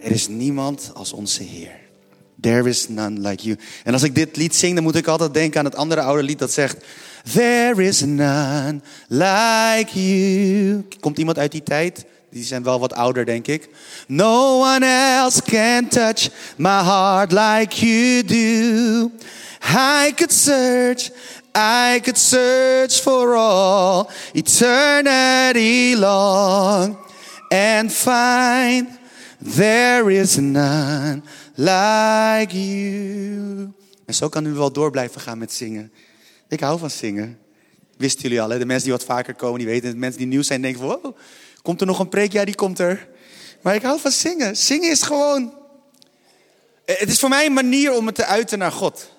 Er is niemand als onze Heer. There is none like you. En als ik dit lied zing, dan moet ik altijd denken aan het andere oude lied dat zegt... There is none like you. Komt iemand uit die tijd? Die zijn wel wat ouder, denk ik. No one else can touch my heart like you do. I could search, I could search for all eternity long and find there is none like you. En zo kan u wel door blijven gaan met zingen. Ik hou van zingen. Wisten jullie al, de mensen die wat vaker komen, die weten. De mensen die nieuw zijn, denken: wow, komt er nog een preek? Ja, die komt er. Maar ik hou van zingen. Zingen is gewoon. Het is voor mij een manier om het te uiten naar God.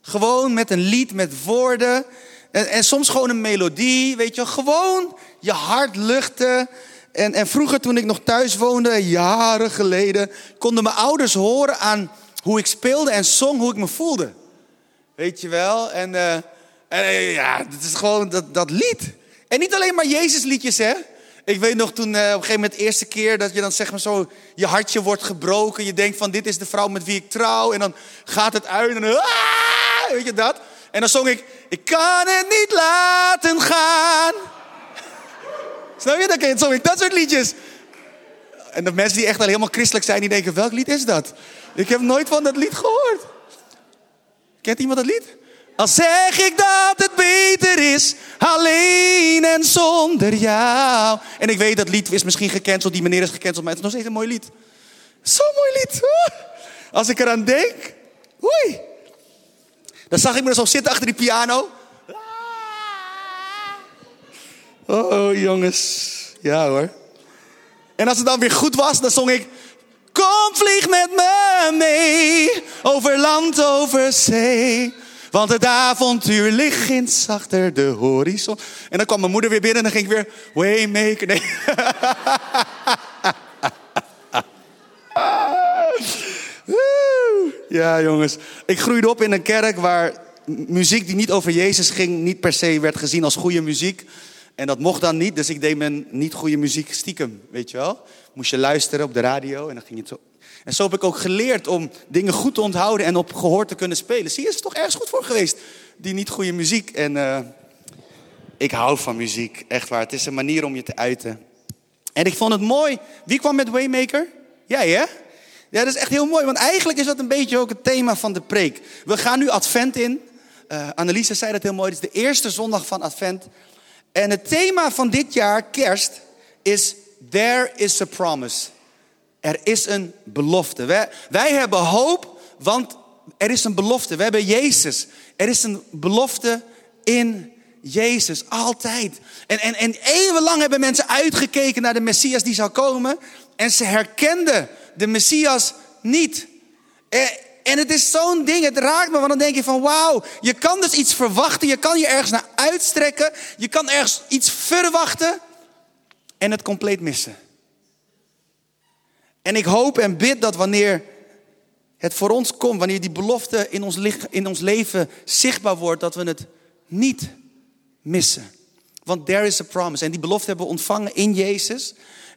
Gewoon met een lied, met woorden. En, en soms gewoon een melodie, weet je. Gewoon je hart luchten. En, en vroeger, toen ik nog thuis woonde, jaren geleden, konden mijn ouders horen aan hoe ik speelde en zong, hoe ik me voelde. Weet je wel? En, uh, en uh, ja, het is gewoon dat, dat lied. En niet alleen maar Jezus liedjes, hè? Ik weet nog toen uh, op een gegeven moment de eerste keer dat je dan zeg maar zo je hartje wordt gebroken. Je denkt van dit is de vrouw met wie ik trouw. En dan gaat het uit en ah, weet je dat? En dan zong ik, ik kan het niet laten gaan. Snap je? Dan zong ik dat soort liedjes. En de mensen die echt al helemaal christelijk zijn, die denken, welk lied is dat? Ik heb nooit van dat lied gehoord. Kent iemand dat lied? Als zeg ik dat het beter is, alleen en zonder jou. En ik weet dat lied is misschien gecanceld, die meneer is gecanceld, maar het is nog steeds een mooi lied. Zo'n mooi lied. Als ik eraan denk, oei. Dan zag ik me zo zitten achter die piano. Oh, jongens. Ja hoor. En als het dan weer goed was, dan zong ik... Kom, vlieg met me mee, over land, over zee. Want het avontuur ligt achter de horizon. En dan kwam mijn moeder weer binnen en dan ging ik weer... Waymaker, nee. Ja, jongens. Ik groeide op in een kerk waar muziek die niet over Jezus ging... niet per se werd gezien als goede muziek... En dat mocht dan niet, dus ik deed mijn niet goede muziek stiekem, weet je wel. Moest je luisteren op de radio en dan ging je zo. En zo heb ik ook geleerd om dingen goed te onthouden en op gehoor te kunnen spelen. Zie je, is er toch ergens goed voor geweest, die niet goede muziek. En uh, ik hou van muziek, echt waar. Het is een manier om je te uiten. En ik vond het mooi. Wie kwam met Waymaker? Jij, hè? Ja, dat is echt heel mooi, want eigenlijk is dat een beetje ook het thema van de preek. We gaan nu Advent in. Uh, zei dat heel mooi. Het is de eerste zondag van Advent. En het thema van dit jaar, kerst, is There is a promise. Er is een belofte. Wij, wij hebben hoop, want er is een belofte. We hebben Jezus. Er is een belofte in Jezus, altijd. En, en, en eeuwenlang hebben mensen uitgekeken naar de Messias die zou komen. En ze herkenden de Messias niet. En het is zo'n ding, het raakt me, want dan denk je van wauw, je kan dus iets verwachten, je kan je ergens naar uitstrekken, je kan ergens iets verwachten en het compleet missen. En ik hoop en bid dat wanneer het voor ons komt, wanneer die belofte in ons, in ons leven zichtbaar wordt, dat we het niet missen. Want there is a promise. En die belofte hebben we ontvangen in Jezus.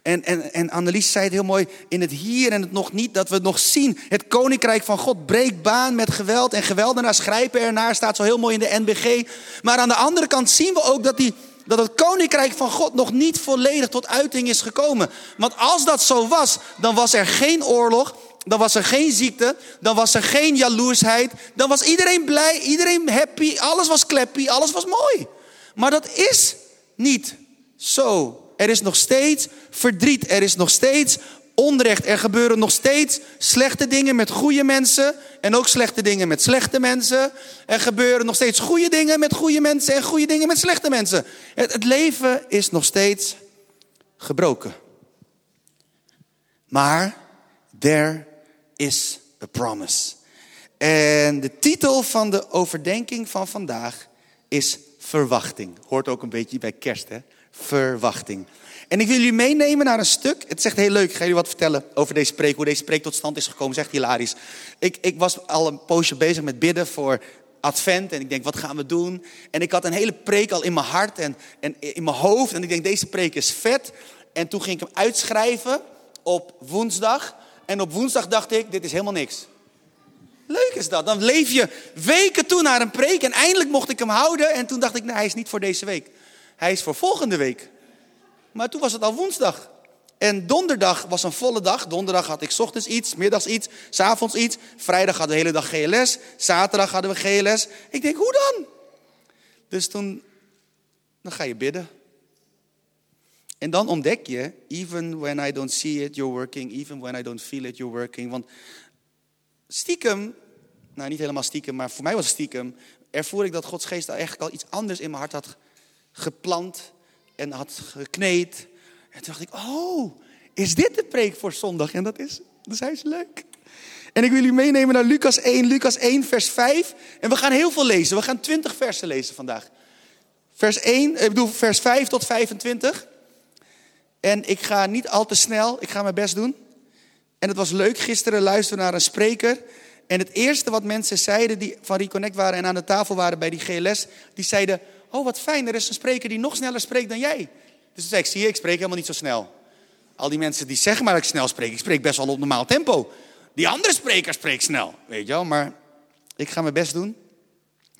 En, en, en Annelies zei het heel mooi, in het hier en het nog niet, dat we het nog zien. Het koninkrijk van God breekt baan met geweld en geweldenaars grijpen ernaar, staat zo heel mooi in de NBG. Maar aan de andere kant zien we ook dat, die, dat het koninkrijk van God nog niet volledig tot uiting is gekomen. Want als dat zo was, dan was er geen oorlog, dan was er geen ziekte, dan was er geen jaloersheid, dan was iedereen blij, iedereen happy, alles was kleppy, alles was mooi. Maar dat is niet zo. Er is nog steeds verdriet. Er is nog steeds onrecht. Er gebeuren nog steeds slechte dingen met goede mensen. En ook slechte dingen met slechte mensen. Er gebeuren nog steeds goede dingen met goede mensen. En goede dingen met slechte mensen. Het, het leven is nog steeds gebroken. Maar there is a promise. En de titel van de overdenking van vandaag is verwachting. Hoort ook een beetje bij kerst, hè? Verwachting. En ik wil jullie meenemen naar een stuk. Het echt heel leuk. Ik ga jullie wat vertellen over deze preek. Hoe deze preek tot stand is gekomen. Het is echt hilarisch. Ik, ik was al een poosje bezig met bidden voor advent. En ik denk, wat gaan we doen? En ik had een hele preek al in mijn hart en, en in mijn hoofd. En ik denk, deze preek is vet. En toen ging ik hem uitschrijven op woensdag. En op woensdag dacht ik, dit is helemaal niks. Leuk is dat. Dan leef je weken toe naar een preek en eindelijk mocht ik hem houden. En toen dacht ik, nee, hij is niet voor deze week. Hij is voor volgende week. Maar toen was het al woensdag. En donderdag was een volle dag. Donderdag had ik ochtends iets, middags iets, s avonds iets. Vrijdag hadden de hele dag GLS. Zaterdag hadden we GLS. Ik denk, hoe dan? Dus toen, dan ga je bidden. En dan ontdek je, even when I don't see it, you're working. Even when I don't feel it, you're working. Want stiekem, nou niet helemaal stiekem, maar voor mij was het stiekem, ervoer ik dat Gods geest eigenlijk al iets anders in mijn hart had geplant en had gekneed. En toen dacht ik, oh, is dit de preek voor zondag? En dat is, dat is leuk. En ik wil jullie meenemen naar Lucas 1, Lucas 1, vers 5. En we gaan heel veel lezen. We gaan 20 versen lezen vandaag. Vers 1, ik bedoel vers 5 tot 25. En ik ga niet al te snel, ik ga mijn best doen. En het was leuk, gisteren luisteren naar een spreker. En het eerste wat mensen zeiden die van Reconnect waren en aan de tafel waren bij die GLS, die zeiden, oh wat fijn, er is een spreker die nog sneller spreekt dan jij. Dus toen ik, zie je, ik spreek helemaal niet zo snel. Al die mensen die zeggen maar dat ik snel spreek, ik spreek best wel op normaal tempo. Die andere spreker spreekt snel, weet je wel. Maar ik ga mijn best doen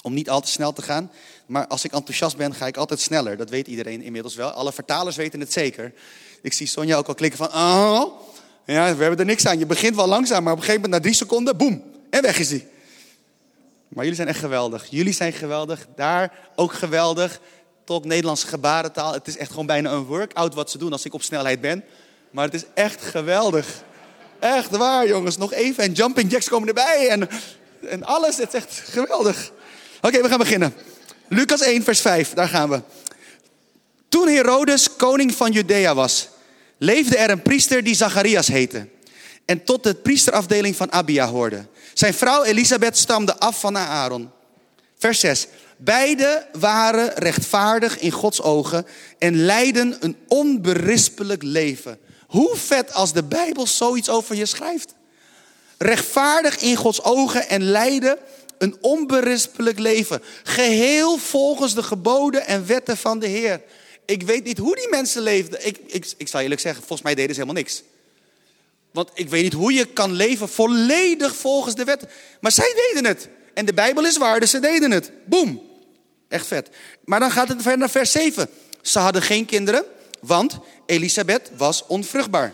om niet al te snel te gaan. Maar als ik enthousiast ben, ga ik altijd sneller. Dat weet iedereen inmiddels wel. Alle vertalers weten het zeker. Ik zie Sonja ook al klikken van, oh, ja, we hebben er niks aan. Je begint wel langzaam, maar op een gegeven moment na drie seconden, boem, en weg is die. Maar jullie zijn echt geweldig. Jullie zijn geweldig. Daar ook geweldig. Tolk Nederlandse gebarentaal. Het is echt gewoon bijna een workout wat ze doen als ik op snelheid ben. Maar het is echt geweldig. Echt waar, jongens. Nog even. En jumping jacks komen erbij. En, en alles. Het is echt geweldig. Oké, we gaan beginnen. Lucas 1, vers 5. Daar gaan we. Toen Herodes koning van Judea was, leefde er een priester die Zacharias heette. En tot de priesterafdeling van Abia hoorde. Zijn vrouw Elisabeth stamde af van Aaron. Vers 6. Beide waren rechtvaardig in Gods ogen en leidden een onberispelijk leven. Hoe vet als de Bijbel zoiets over je schrijft. Rechtvaardig in Gods ogen en leiden een onberispelijk leven. Geheel volgens de geboden en wetten van de Heer. Ik weet niet hoe die mensen leefden. Ik, ik, ik zal eerlijk zeggen, volgens mij deden ze helemaal niks. Want ik weet niet hoe je kan leven volledig volgens de wet. Maar zij deden het. En de Bijbel is waar, dus ze deden het. Boom. Echt vet. Maar dan gaat het verder naar vers 7. Ze hadden geen kinderen, want Elisabeth was onvruchtbaar.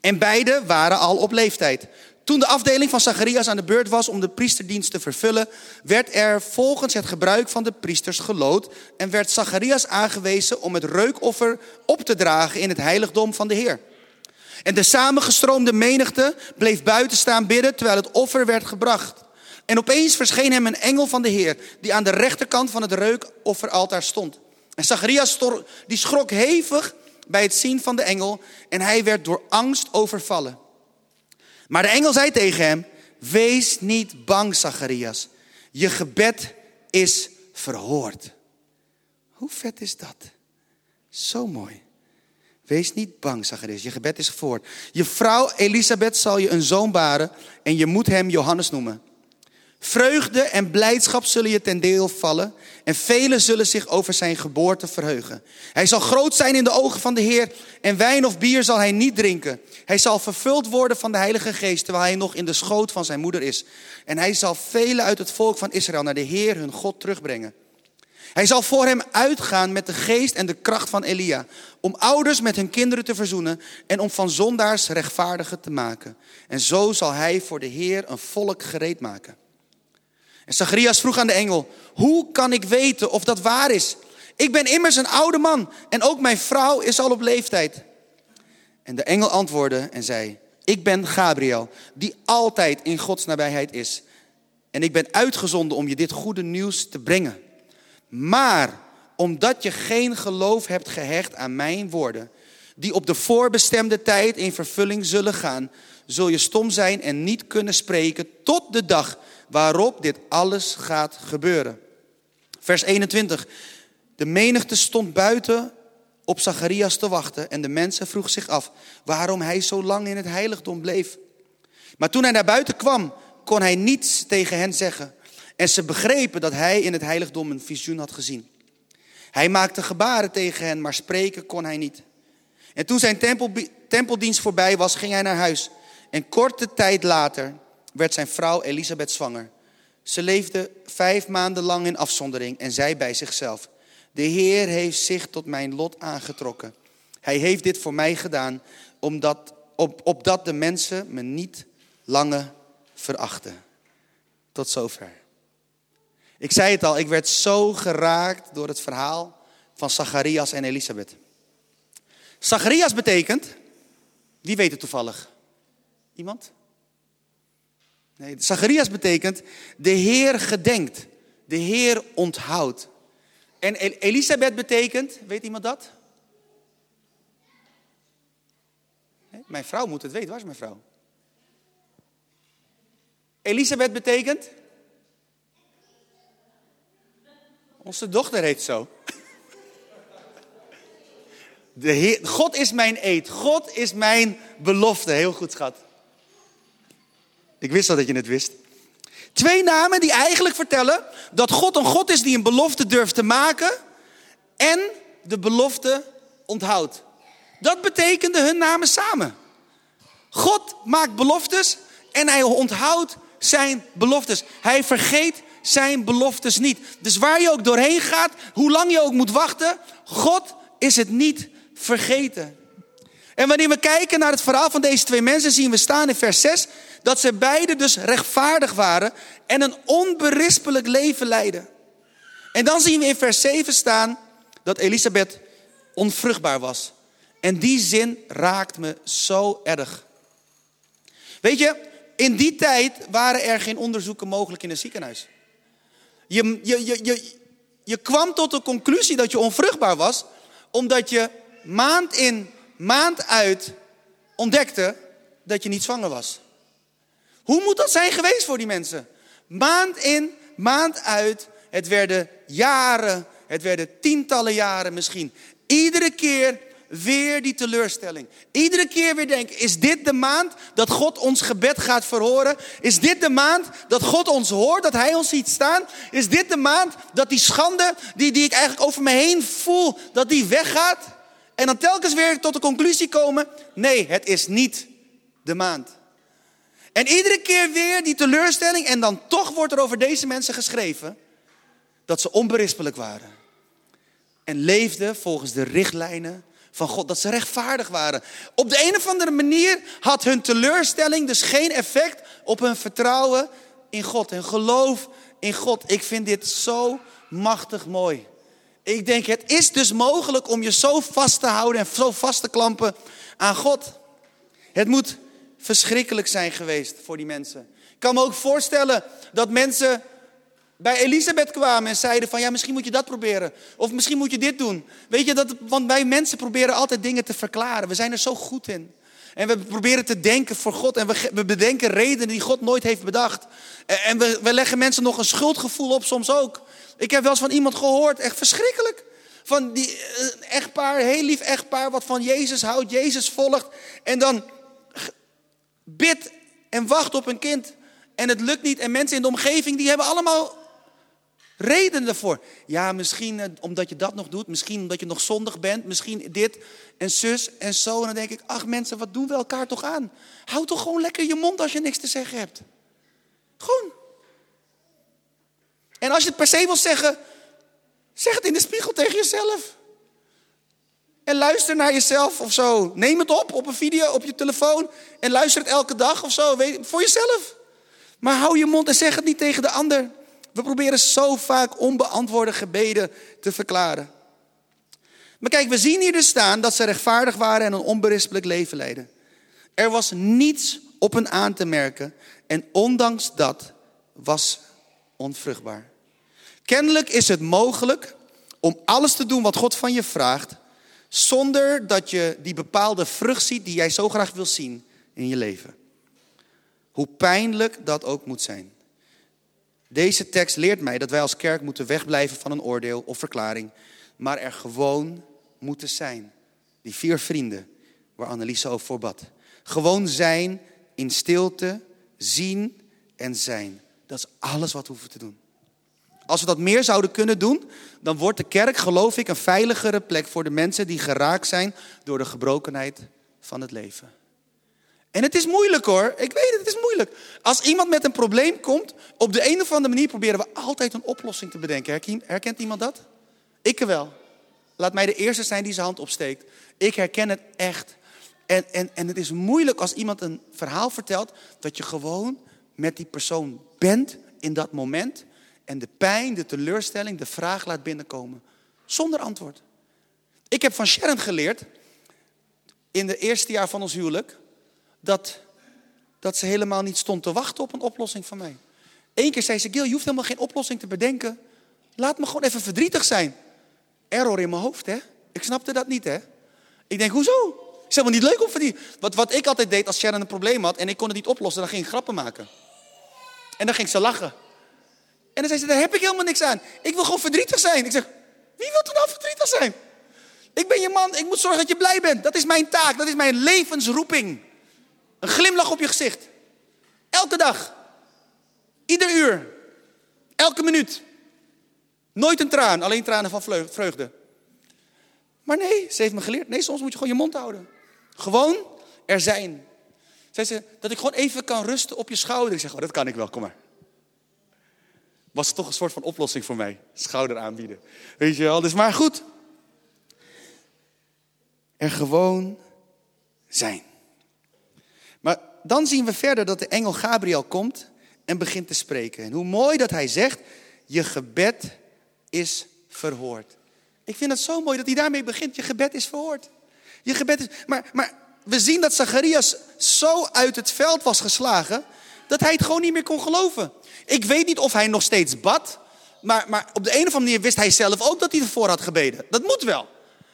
En beide waren al op leeftijd. Toen de afdeling van Zacharias aan de beurt was om de priesterdienst te vervullen, werd er volgens het gebruik van de priesters gelood en werd Zacharias aangewezen om het reukoffer op te dragen in het heiligdom van de Heer. En de samengestroomde menigte bleef buiten staan bidden terwijl het offer werd gebracht. En opeens verscheen hem een engel van de Heer, die aan de rechterkant van het reukofferaltaar stond. En Zacharias die schrok hevig bij het zien van de engel en hij werd door angst overvallen. Maar de engel zei tegen hem, wees niet bang Zacharias, je gebed is verhoord. Hoe vet is dat? Zo mooi. Wees niet bang, Zacharias. Je gebed is verhoord. Je vrouw Elisabeth zal je een zoon baren en je moet hem Johannes noemen. Vreugde en blijdschap zullen je ten deel vallen en velen zullen zich over zijn geboorte verheugen. Hij zal groot zijn in de ogen van de Heer en wijn of bier zal hij niet drinken. Hij zal vervuld worden van de Heilige Geest terwijl hij nog in de schoot van zijn moeder is. En hij zal velen uit het volk van Israël naar de Heer hun God terugbrengen. Hij zal voor hem uitgaan met de geest en de kracht van Elia, om ouders met hun kinderen te verzoenen en om van zondaars rechtvaardigen te maken. En zo zal hij voor de Heer een volk gereed maken. En Zacharias vroeg aan de engel, hoe kan ik weten of dat waar is? Ik ben immers een oude man en ook mijn vrouw is al op leeftijd. En de engel antwoordde en zei, ik ben Gabriel, die altijd in Gods nabijheid is. En ik ben uitgezonden om je dit goede nieuws te brengen. Maar omdat je geen geloof hebt gehecht aan mijn woorden, die op de voorbestemde tijd in vervulling zullen gaan, zul je stom zijn en niet kunnen spreken tot de dag waarop dit alles gaat gebeuren. Vers 21. De menigte stond buiten op Zacharias te wachten en de mensen vroegen zich af waarom hij zo lang in het heiligdom bleef. Maar toen hij naar buiten kwam, kon hij niets tegen hen zeggen. En ze begrepen dat hij in het heiligdom een visioen had gezien. Hij maakte gebaren tegen hen, maar spreken kon hij niet. En toen zijn tempel, tempeldienst voorbij was, ging hij naar huis. En korte tijd later werd zijn vrouw Elisabeth zwanger. Ze leefde vijf maanden lang in afzondering en zei bij zichzelf: De Heer heeft zich tot mijn lot aangetrokken. Hij heeft dit voor mij gedaan, omdat, op, opdat de mensen me niet langer verachten. Tot zover. Ik zei het al, ik werd zo geraakt door het verhaal van Zacharias en Elisabeth. Zacharias betekent, wie weet het toevallig? Iemand? Nee, Zacharias betekent, de Heer gedenkt, de Heer onthoudt. En Elisabeth betekent, weet iemand dat? Mijn vrouw moet het weten, waar is mijn vrouw? Elisabeth betekent? Onze dochter heet zo. De God is mijn eed. God is mijn belofte. Heel goed, schat. Ik wist al dat je het wist. Twee namen die eigenlijk vertellen dat God een God is die een belofte durft te maken en de belofte onthoudt. Dat betekende hun namen samen. God maakt beloftes en hij onthoudt zijn beloftes. Hij vergeet zijn beloftes niet. Dus waar je ook doorheen gaat, hoe lang je ook moet wachten, God is het niet vergeten. En wanneer we kijken naar het verhaal van deze twee mensen, zien we staan in vers 6 dat ze beiden dus rechtvaardig waren en een onberispelijk leven leidden. En dan zien we in vers 7 staan dat Elisabeth onvruchtbaar was. En die zin raakt me zo erg. Weet je, in die tijd waren er geen onderzoeken mogelijk in een ziekenhuis. Je, je, je, je, je kwam tot de conclusie dat je onvruchtbaar was, omdat je maand in, maand uit ontdekte dat je niet zwanger was. Hoe moet dat zijn geweest voor die mensen? Maand in, maand uit. Het werden jaren, het werden tientallen jaren misschien. Iedere keer weer die teleurstelling. Iedere keer weer denken, is dit de maand dat God ons gebed gaat verhoren? Is dit de maand dat God ons hoort, dat Hij ons ziet staan? Is dit de maand dat die schande die, die ik eigenlijk over me heen voel, dat die weggaat? En dan telkens weer tot de conclusie komen, nee, het is niet de maand. En iedere keer weer die teleurstelling en dan toch wordt er over deze mensen geschreven dat ze onberispelijk waren. En leefden volgens de richtlijnen van God, dat ze rechtvaardig waren. Op de een of andere manier had hun teleurstelling dus geen effect op hun vertrouwen in God, hun geloof in God. Ik vind dit zo machtig mooi. Ik denk, het is dus mogelijk om je zo vast te houden en zo vast te klampen aan God. Het moet verschrikkelijk zijn geweest voor die mensen. Ik kan me ook voorstellen dat mensen bij Elisabeth kwamen en zeiden van ja, misschien moet je dat proberen. Of misschien moet je dit doen. Weet je, dat, want wij mensen proberen altijd dingen te verklaren. We zijn er zo goed in. En we proberen te denken voor God. En we, we bedenken redenen die God nooit heeft bedacht. En, we, we leggen mensen nog een schuldgevoel op soms ook. Ik heb wel eens van iemand gehoord, echt verschrikkelijk. Van die uh, echtpaar, heel lief echtpaar, wat van Jezus houdt, Jezus volgt. En dan bidt en wacht op een kind. En het lukt niet. En mensen in de omgeving, die hebben allemaal redenen ervoor. Ja, misschien eh, omdat je dat nog doet. Misschien omdat je nog zondig bent. Misschien dit en zus en zo. En dan denk ik, ach mensen, wat doen we elkaar toch aan? Houd toch gewoon lekker je mond als je niks te zeggen hebt. Gewoon. En als je het per se wil zeggen, zeg het in de spiegel tegen jezelf. En luister naar jezelf of zo. Neem het op op een video op je telefoon en luister het elke dag of zo. Voor jezelf. Maar hou je mond en zeg het niet tegen de ander. We proberen zo vaak onbeantwoorde gebeden te verklaren. Maar kijk, we zien hier dus staan dat ze rechtvaardig waren en een onberispelijk leven leiden. Er was niets op hen aan te merken en ondanks dat was onvruchtbaar. Kennelijk is het mogelijk om alles te doen wat God van je vraagt, zonder dat je die bepaalde vrucht ziet die jij zo graag wil zien in je leven. Hoe pijnlijk dat ook moet zijn. Deze tekst leert mij dat wij als kerk moeten wegblijven van een oordeel of verklaring, maar er gewoon moeten zijn. Die vier vrienden waar Annelies over voor bad. Gewoon zijn in stilte, zien en zijn. Dat is alles wat we hoeven te doen. Als we dat meer zouden kunnen doen, dan wordt de kerk, geloof ik, een veiligere plek voor de mensen die geraakt zijn door de gebrokenheid van het leven. En het is moeilijk hoor. Ik weet het, het is moeilijk. Als iemand met een probleem komt, op de een of andere manier proberen we altijd een oplossing te bedenken. Herkent iemand dat? Ik wel. Laat mij de eerste zijn die zijn hand opsteekt. Ik herken het echt. En, en, en het is moeilijk als iemand een verhaal vertelt, dat je gewoon met die persoon bent in dat moment. En de pijn, de teleurstelling, de vraag laat binnenkomen. Zonder antwoord. Ik heb van Sharon geleerd, in de eerste jaar van ons huwelijk, dat, dat ze helemaal niet stond te wachten op een oplossing van mij. Eén keer zei ze, Gil, je hoeft helemaal geen oplossing te bedenken. Laat me gewoon even verdrietig zijn. Error in mijn hoofd, hè? Ik snapte dat niet, hè? Ik denk, hoezo? Is helemaal niet leuk om verdrietig. Wat, wat ik altijd deed als Sharon een probleem had en ik kon het niet oplossen, dan ging ik grappen maken. En dan ging ze lachen. En dan zei ze, daar heb ik helemaal niks aan. Ik wil gewoon verdrietig zijn. Ik zeg, wie wil er nou verdrietig zijn? Ik ben je man, ik moet zorgen dat je blij bent. Dat is mijn taak, dat is mijn levensroeping. Een glimlach op je gezicht. Elke dag. Ieder uur. Elke minuut. Nooit een traan, alleen tranen van vreugde. Maar nee, ze heeft me geleerd. Nee, soms moet je gewoon je mond houden. Gewoon er zijn. Zei ze, dat ik gewoon even kan rusten op je schouder. Ik zeg, oh, dat kan ik wel, kom maar. Was toch een soort van oplossing voor mij. Schouder aanbieden. Weet je wel, dus maar goed. Er gewoon zijn. Dan zien we verder dat de engel Gabriel komt en begint te spreken. En hoe mooi dat hij zegt, je gebed is verhoord. Ik vind het zo mooi dat hij daarmee begint. Je gebed is verhoord. Je gebed is. Maar, maar we zien dat Zacharias zo uit het veld was geslagen. dat hij het gewoon niet meer kon geloven. Ik weet niet of hij nog steeds bad. Maar, maar op de een of andere manier wist hij zelf ook dat hij ervoor had gebeden. Dat moet wel.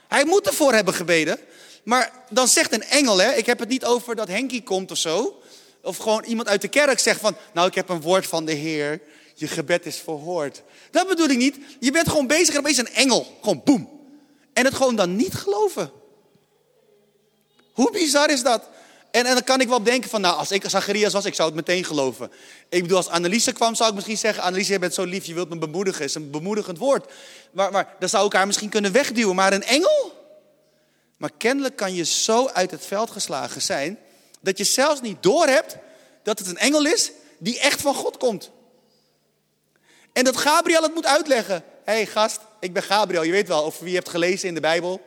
Hij moet ervoor hebben gebeden. Maar dan zegt een engel, hè, ik heb het niet over dat Henkie komt of zo. Of gewoon iemand uit de kerk zegt van, nou ik heb een woord van de Heer. Je gebed is verhoord. Dat bedoel ik niet. Je bent gewoon bezig en opeens een engel. Gewoon boem. En het gewoon dan niet geloven. Hoe bizar is dat? En, en dan kan ik wel denken van, nou, als ik Zacharias was, ik zou het meteen geloven. Ik bedoel, als Anneliese kwam, zou ik misschien zeggen, Anneliese, je bent zo lief, je wilt me bemoedigen. is een bemoedigend woord. Maar, maar dan zou ik haar misschien kunnen wegduwen. Maar een engel? Maar kennelijk kan je zo uit het veld geslagen zijn, dat je zelfs niet doorhebt dat het een engel is die echt van God komt. En dat Gabriel het moet uitleggen. Hé hey, gast, ik ben Gabriel. Je weet wel over wie je hebt gelezen in de Bijbel.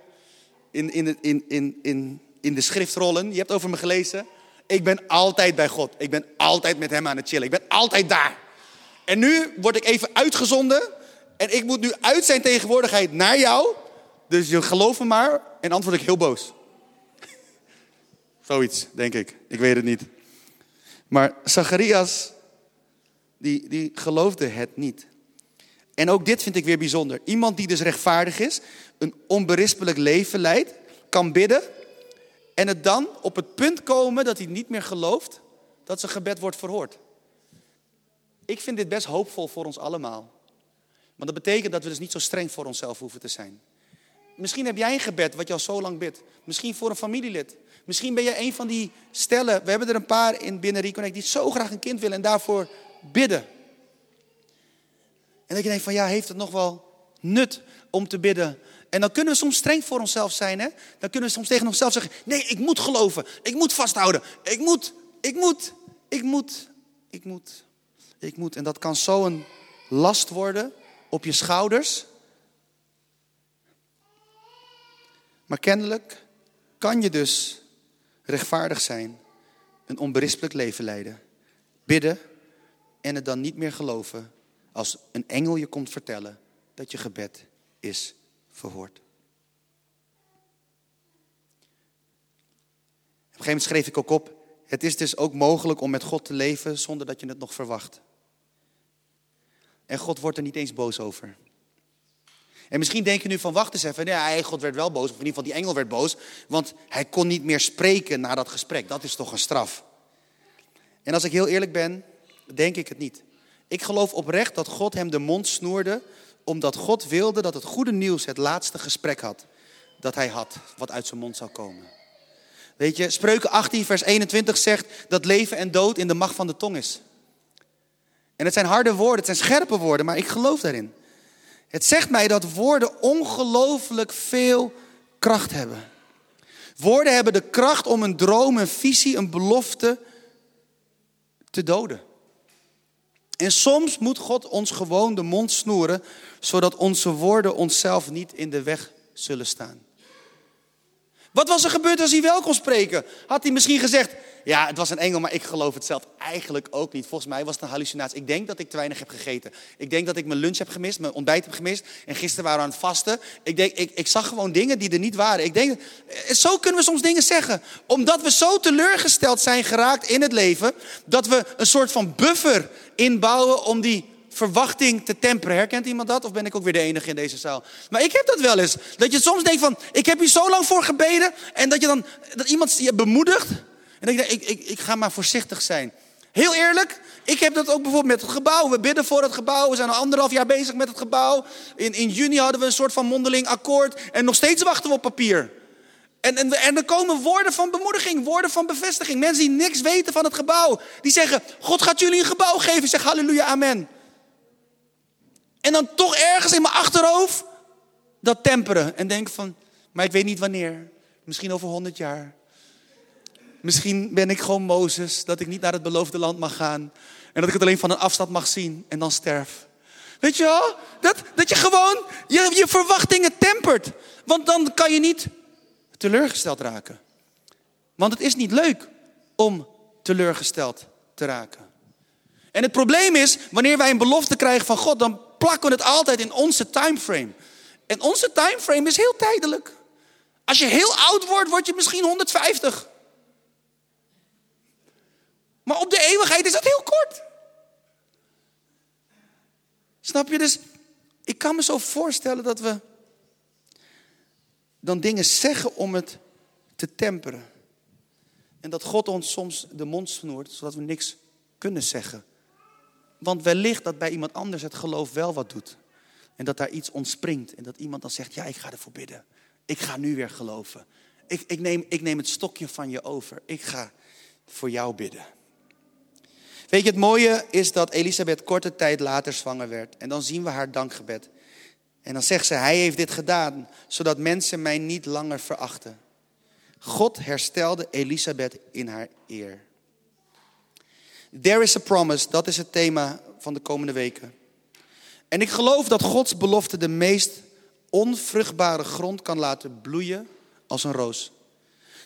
In, in, in, in, in, in de schriftrollen. Je hebt over me gelezen. Ik ben altijd bij God. Ik ben altijd met hem aan het chillen. Ik ben altijd daar. En nu word ik even uitgezonden. En ik moet nu uit zijn tegenwoordigheid naar jou. Dus je geloof me maar. En antwoord ik heel boos. Zoiets, denk ik. Ik weet het niet. Maar Zacharias die, die geloofde het niet. En ook dit vind ik weer bijzonder. Iemand die dus rechtvaardig is, een onberispelijk leven leidt, kan bidden en het dan op het punt komen dat hij niet meer gelooft dat zijn gebed wordt verhoord. Ik vind dit best hoopvol voor ons allemaal. Want dat betekent dat we dus niet zo streng voor onszelf hoeven te zijn. Misschien heb jij een gebed wat je al zo lang bidt. Misschien voor een familielid. Misschien ben je een van die stellen. We hebben er een paar in binnen Reconnect die zo graag een kind willen en daarvoor bidden. En dat je denkt van ja, heeft het nog wel nut om te bidden? En dan kunnen we soms streng voor onszelf zijn. Hè? Dan kunnen we soms tegen onszelf zeggen, nee, ik moet geloven. Ik moet vasthouden. Ik moet, ik moet, ik moet, ik moet, ik moet. En dat kan zo een last worden op je schouders. Maar kennelijk kan je dus rechtvaardig zijn, een onberispelijk leven leiden, bidden en het dan niet meer geloven als een engel je komt vertellen dat je gebed is verhoord. Op een gegeven moment schreef ik ook op, het is dus ook mogelijk om met God te leven zonder dat je het nog verwacht. En God wordt er niet eens boos over. En misschien denk je nu van, wacht eens even, nee, God werd wel boos, of in ieder geval die engel werd boos, want hij kon niet meer spreken na dat gesprek. Dat is toch een straf. En als ik heel eerlijk ben, denk ik het niet. Ik geloof oprecht dat God hem de mond snoerde, omdat God wilde dat het goede nieuws het laatste gesprek had dat hij had, wat uit zijn mond zou komen. Weet je, Spreuken 18, vers 21 zegt dat leven en dood in de macht van de tong is. En het zijn harde woorden, het zijn scherpe woorden, maar ik geloof daarin. Het zegt mij dat woorden ongelooflijk veel kracht hebben. Woorden hebben de kracht om een droom, een visie, een belofte te doden. En soms moet God ons gewoon de mond snoeren, zodat onze woorden onszelf niet in de weg zullen staan. Wat was er gebeurd als hij wel kon spreken? Had hij misschien gezegd, ja, het was een engel, maar ik geloof het zelf eigenlijk ook niet. Volgens mij was het een hallucinatie. Ik denk dat ik te weinig heb gegeten. Ik denk dat ik mijn lunch heb gemist, mijn ontbijt heb gemist. En gisteren waren we aan het vasten. Ik, denk, ik, ik zag gewoon dingen die er niet waren. Ik denk, eh, zo kunnen we soms dingen zeggen. Omdat we zo teleurgesteld zijn geraakt in het leven, dat we een soort van buffer inbouwen om die verwachting te temperen. Herkent iemand dat? Of ben ik ook weer de enige in deze zaal? Maar ik heb dat wel eens. Dat je soms denkt van, ik heb hier zo lang voor gebeden. En dat je dan, dat iemand je bemoedigt. En ik, ik, ik ga maar voorzichtig zijn. Heel eerlijk, ik heb dat ook bijvoorbeeld met het gebouw. We bidden voor het gebouw. We zijn al anderhalf jaar bezig met het gebouw. In, in juni hadden we een soort van mondeling akkoord. En nog steeds wachten we op papier. En, en, er komen woorden van bemoediging, woorden van bevestiging. Mensen die niks weten van het gebouw. Die zeggen, God gaat jullie een gebouw geven. Ik zeg halleluja, amen. En dan toch ergens in mijn achterhoofd dat temperen. En denk van, maar ik weet niet wanneer. Misschien over honderd jaar. Misschien ben ik gewoon Mozes, dat ik niet naar het beloofde land mag gaan. En dat ik het alleen van een afstand mag zien en dan sterf. Weet je wel? Dat, dat je gewoon je, je verwachtingen tempert. Want dan kan je niet teleurgesteld raken. Want het is niet leuk om teleurgesteld te raken. En het probleem is, wanneer wij een belofte krijgen van God, dan plakken we het altijd in onze timeframe. En onze timeframe is heel tijdelijk. Als je heel oud wordt, word je misschien 150. Maar op de eeuwigheid is dat heel kort. Snap je? Dus ik kan me zo voorstellen dat we dan dingen zeggen om het te temperen. En dat God ons soms de mond snoert, zodat we niks kunnen zeggen. Want wellicht dat bij iemand anders het geloof wel wat doet. En dat daar iets ontspringt. En dat iemand dan zegt, ja, ik ga ervoor bidden. Ik ga nu weer geloven. Ik, ik, neem, ik neem het stokje van je over. Ik ga voor jou bidden. Weet je, het mooie is dat Elisabeth korte tijd later zwanger werd. En dan zien we haar dankgebed. En dan zegt ze, hij heeft dit gedaan, zodat mensen mij niet langer verachten. God herstelde Elisabeth in haar eer. There is a promise, dat is het thema van de komende weken. En ik geloof dat Gods belofte de meest onvruchtbare grond kan laten bloeien als een roos.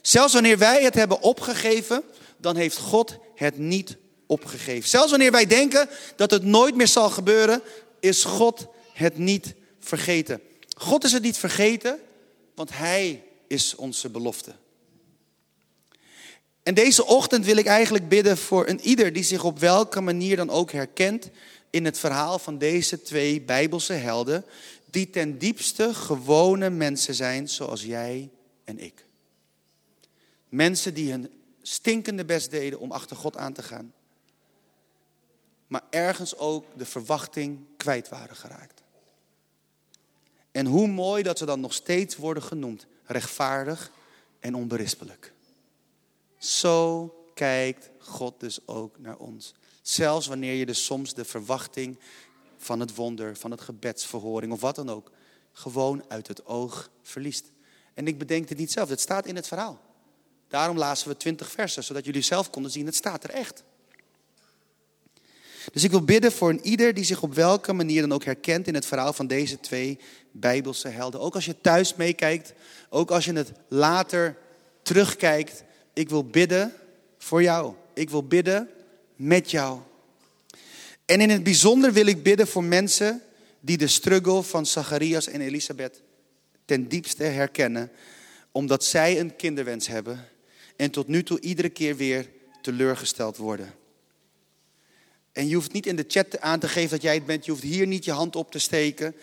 Zelfs wanneer wij het hebben opgegeven, dan heeft God het niet opgegeven. Zelfs wanneer wij denken dat het nooit meer zal gebeuren, is God het niet vergeten. God is het niet vergeten, want Hij is onze belofte. En deze ochtend wil ik eigenlijk bidden voor een ieder die zich op welke manier dan ook herkent in het verhaal van deze twee Bijbelse helden, die ten diepste gewone mensen zijn zoals jij en ik. Mensen die hun stinkende best deden om achter God aan te gaan, maar ergens ook de verwachting kwijt waren geraakt. En hoe mooi dat ze dan nog steeds worden genoemd, rechtvaardig en onberispelijk. Zo kijkt God dus ook naar ons. Zelfs wanneer je dus soms de verwachting van het wonder, van het gebedsverhoring of wat dan ook, gewoon uit het oog verliest. En ik bedenk het niet zelf, het staat in het verhaal. Daarom lazen we twintig versen, zodat jullie zelf konden zien, het staat er echt. Dus ik wil bidden voor een ieder die zich op welke manier dan ook herkent in het verhaal van deze twee Bijbelse helden. Ook als je thuis meekijkt, ook als je het later terugkijkt, ik wil bidden voor jou. Ik wil bidden met jou. En in het bijzonder wil ik bidden voor mensen die de struggle van Zacharias en Elisabeth ten diepste herkennen, omdat zij een kinderwens hebben en tot nu toe iedere keer weer teleurgesteld worden. En je hoeft niet in de chat aan te geven dat jij het bent, je hoeft hier niet je hand op te steken,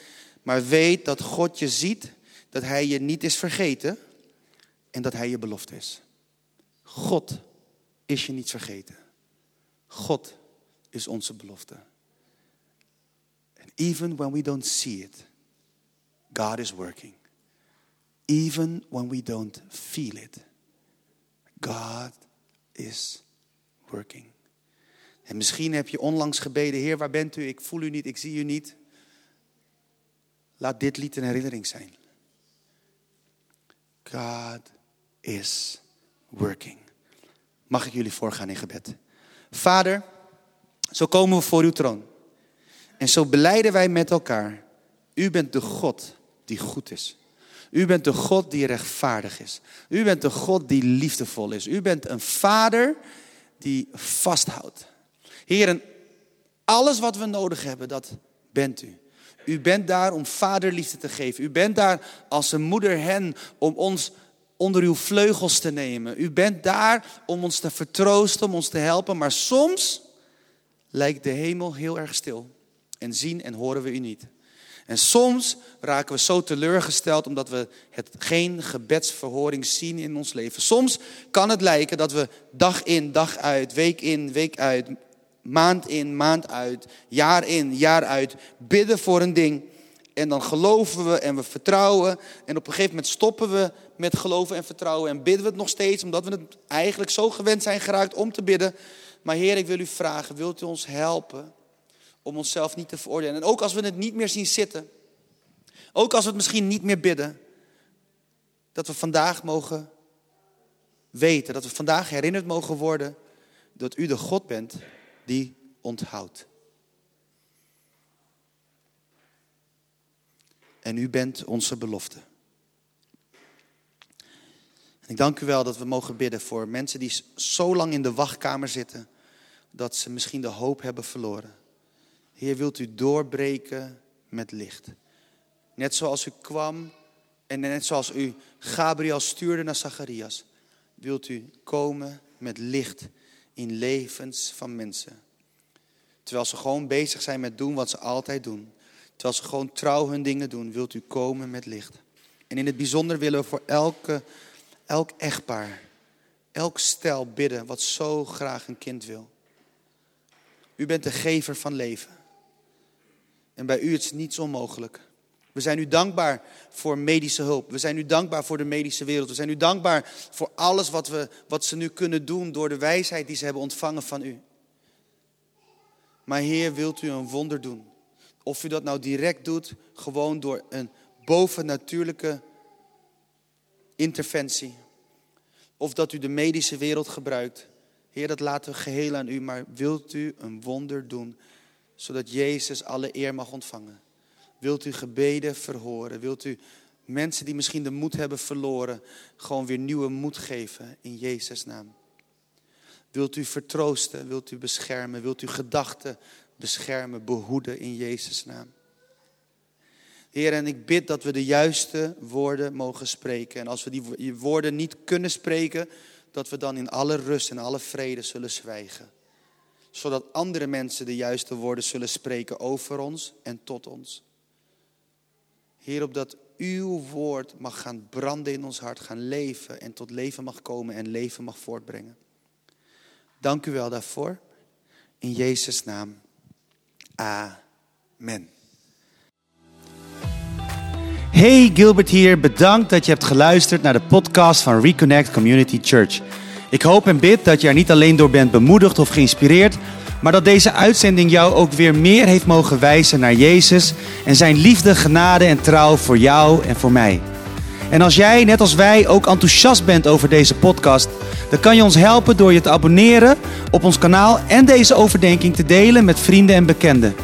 maar weet dat God je ziet, dat Hij je niet is vergeten en dat Hij je belofte is. God is je niet vergeten. God is onze belofte. And even when we don't see it, God is working. Even when we don't feel it, God is working. En misschien heb je onlangs gebeden, Heer, waar bent u? Ik voel u niet, ik zie u niet. Laat dit lied een herinnering zijn. God is working. Mag ik jullie voorgaan in gebed? Vader, zo komen we voor uw troon. En zo beleiden wij met elkaar. U bent de God die goed is. U bent de God die rechtvaardig is. U bent de God die liefdevol is. U bent een vader die vasthoudt. Heer, alles wat we nodig hebben, dat bent u. U bent daar om vaderliefde te geven. U bent daar als een moeder hen om ons onder uw vleugels te nemen. U bent daar om ons te vertroosten, om ons te helpen. Maar soms lijkt de hemel heel erg stil. En zien en horen we u niet. En soms raken we zo teleurgesteld omdat we het geen gebedsverhoring zien in ons leven. Soms kan het lijken dat we dag in, dag uit, week in, week uit, maand in, maand uit, jaar in, jaar uit bidden voor een ding. En dan geloven we en we vertrouwen. En op een gegeven moment stoppen we met geloven en vertrouwen. En bidden we het nog steeds, omdat we het eigenlijk zo gewend zijn geraakt om te bidden. Maar Heer, ik wil u vragen, wilt u ons helpen om onszelf niet te veroordelen? En ook als we het niet meer zien zitten. Ook als we het misschien niet meer bidden. Dat we vandaag mogen weten, dat we vandaag herinnerd mogen worden dat u de God bent die onthoudt. En u bent onze belofte. En ik dank u wel dat we mogen bidden voor mensen die zo lang in de wachtkamer zitten dat ze misschien de hoop hebben verloren. Heer, wilt u doorbreken met licht. Net zoals u kwam en net zoals u Gabriel stuurde naar Zacharias, wilt u komen met licht in levens van mensen. Terwijl ze gewoon bezig zijn met doen wat ze altijd doen. Terwijl ze gewoon trouw hun dingen doen, wilt u komen met licht. En in het bijzonder willen we voor elke, elk echtpaar, elk stel bidden wat zo graag een kind wil. U bent de gever van leven. En bij u is niets onmogelijk. We zijn u dankbaar voor medische hulp. We zijn u dankbaar voor de medische wereld. We zijn u dankbaar voor alles wat, we, wat ze nu kunnen doen door de wijsheid die ze hebben ontvangen van u. Maar Heer, wilt u een wonder doen? Of u dat nou direct doet, gewoon door een bovennatuurlijke interventie. Of dat u de medische wereld gebruikt. Heer, dat laten we geheel aan u. Maar wilt u een wonder doen, zodat Jezus alle eer mag ontvangen? Wilt u gebeden verhoren? Wilt u mensen die misschien de moed hebben verloren, gewoon weer nieuwe moed geven in Jezus' naam? Wilt u vertroosten? Wilt u beschermen? Wilt u gedachten beschermen, behoeden in Jezus' naam? Heer, en ik bid dat we de juiste woorden mogen spreken. En als we die woorden niet kunnen spreken, dat we dan in alle rust en alle vrede zullen zwijgen. Zodat andere mensen de juiste woorden zullen spreken over ons en tot ons. Heer, opdat uw woord mag gaan branden in ons hart, gaan leven en tot leven mag komen en leven mag voortbrengen. Dank u wel daarvoor. In Jezus' naam. Amen. Hey Gilbert hier, bedankt dat je hebt geluisterd naar de podcast van Reconnect Community Church. Ik hoop en bid dat je er niet alleen door bent bemoedigd of geïnspireerd, maar dat deze uitzending jou ook weer meer heeft mogen wijzen naar Jezus en zijn liefde, genade en trouw voor jou en voor mij. En als jij, net als wij, ook enthousiast bent over deze podcast, dan kan je ons helpen door je te abonneren op ons kanaal en deze overdenking te delen met vrienden en bekenden.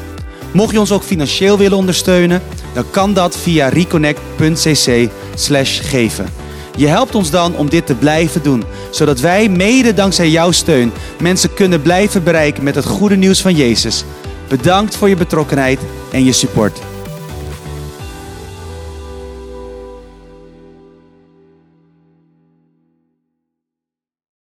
Mocht je ons ook financieel willen ondersteunen, dan kan dat via reconnect.cc/geven. Je helpt ons dan om dit te blijven doen, zodat wij mede dankzij jouw steun mensen kunnen blijven bereiken met het goede nieuws van Jezus. Bedankt voor je betrokkenheid en je support.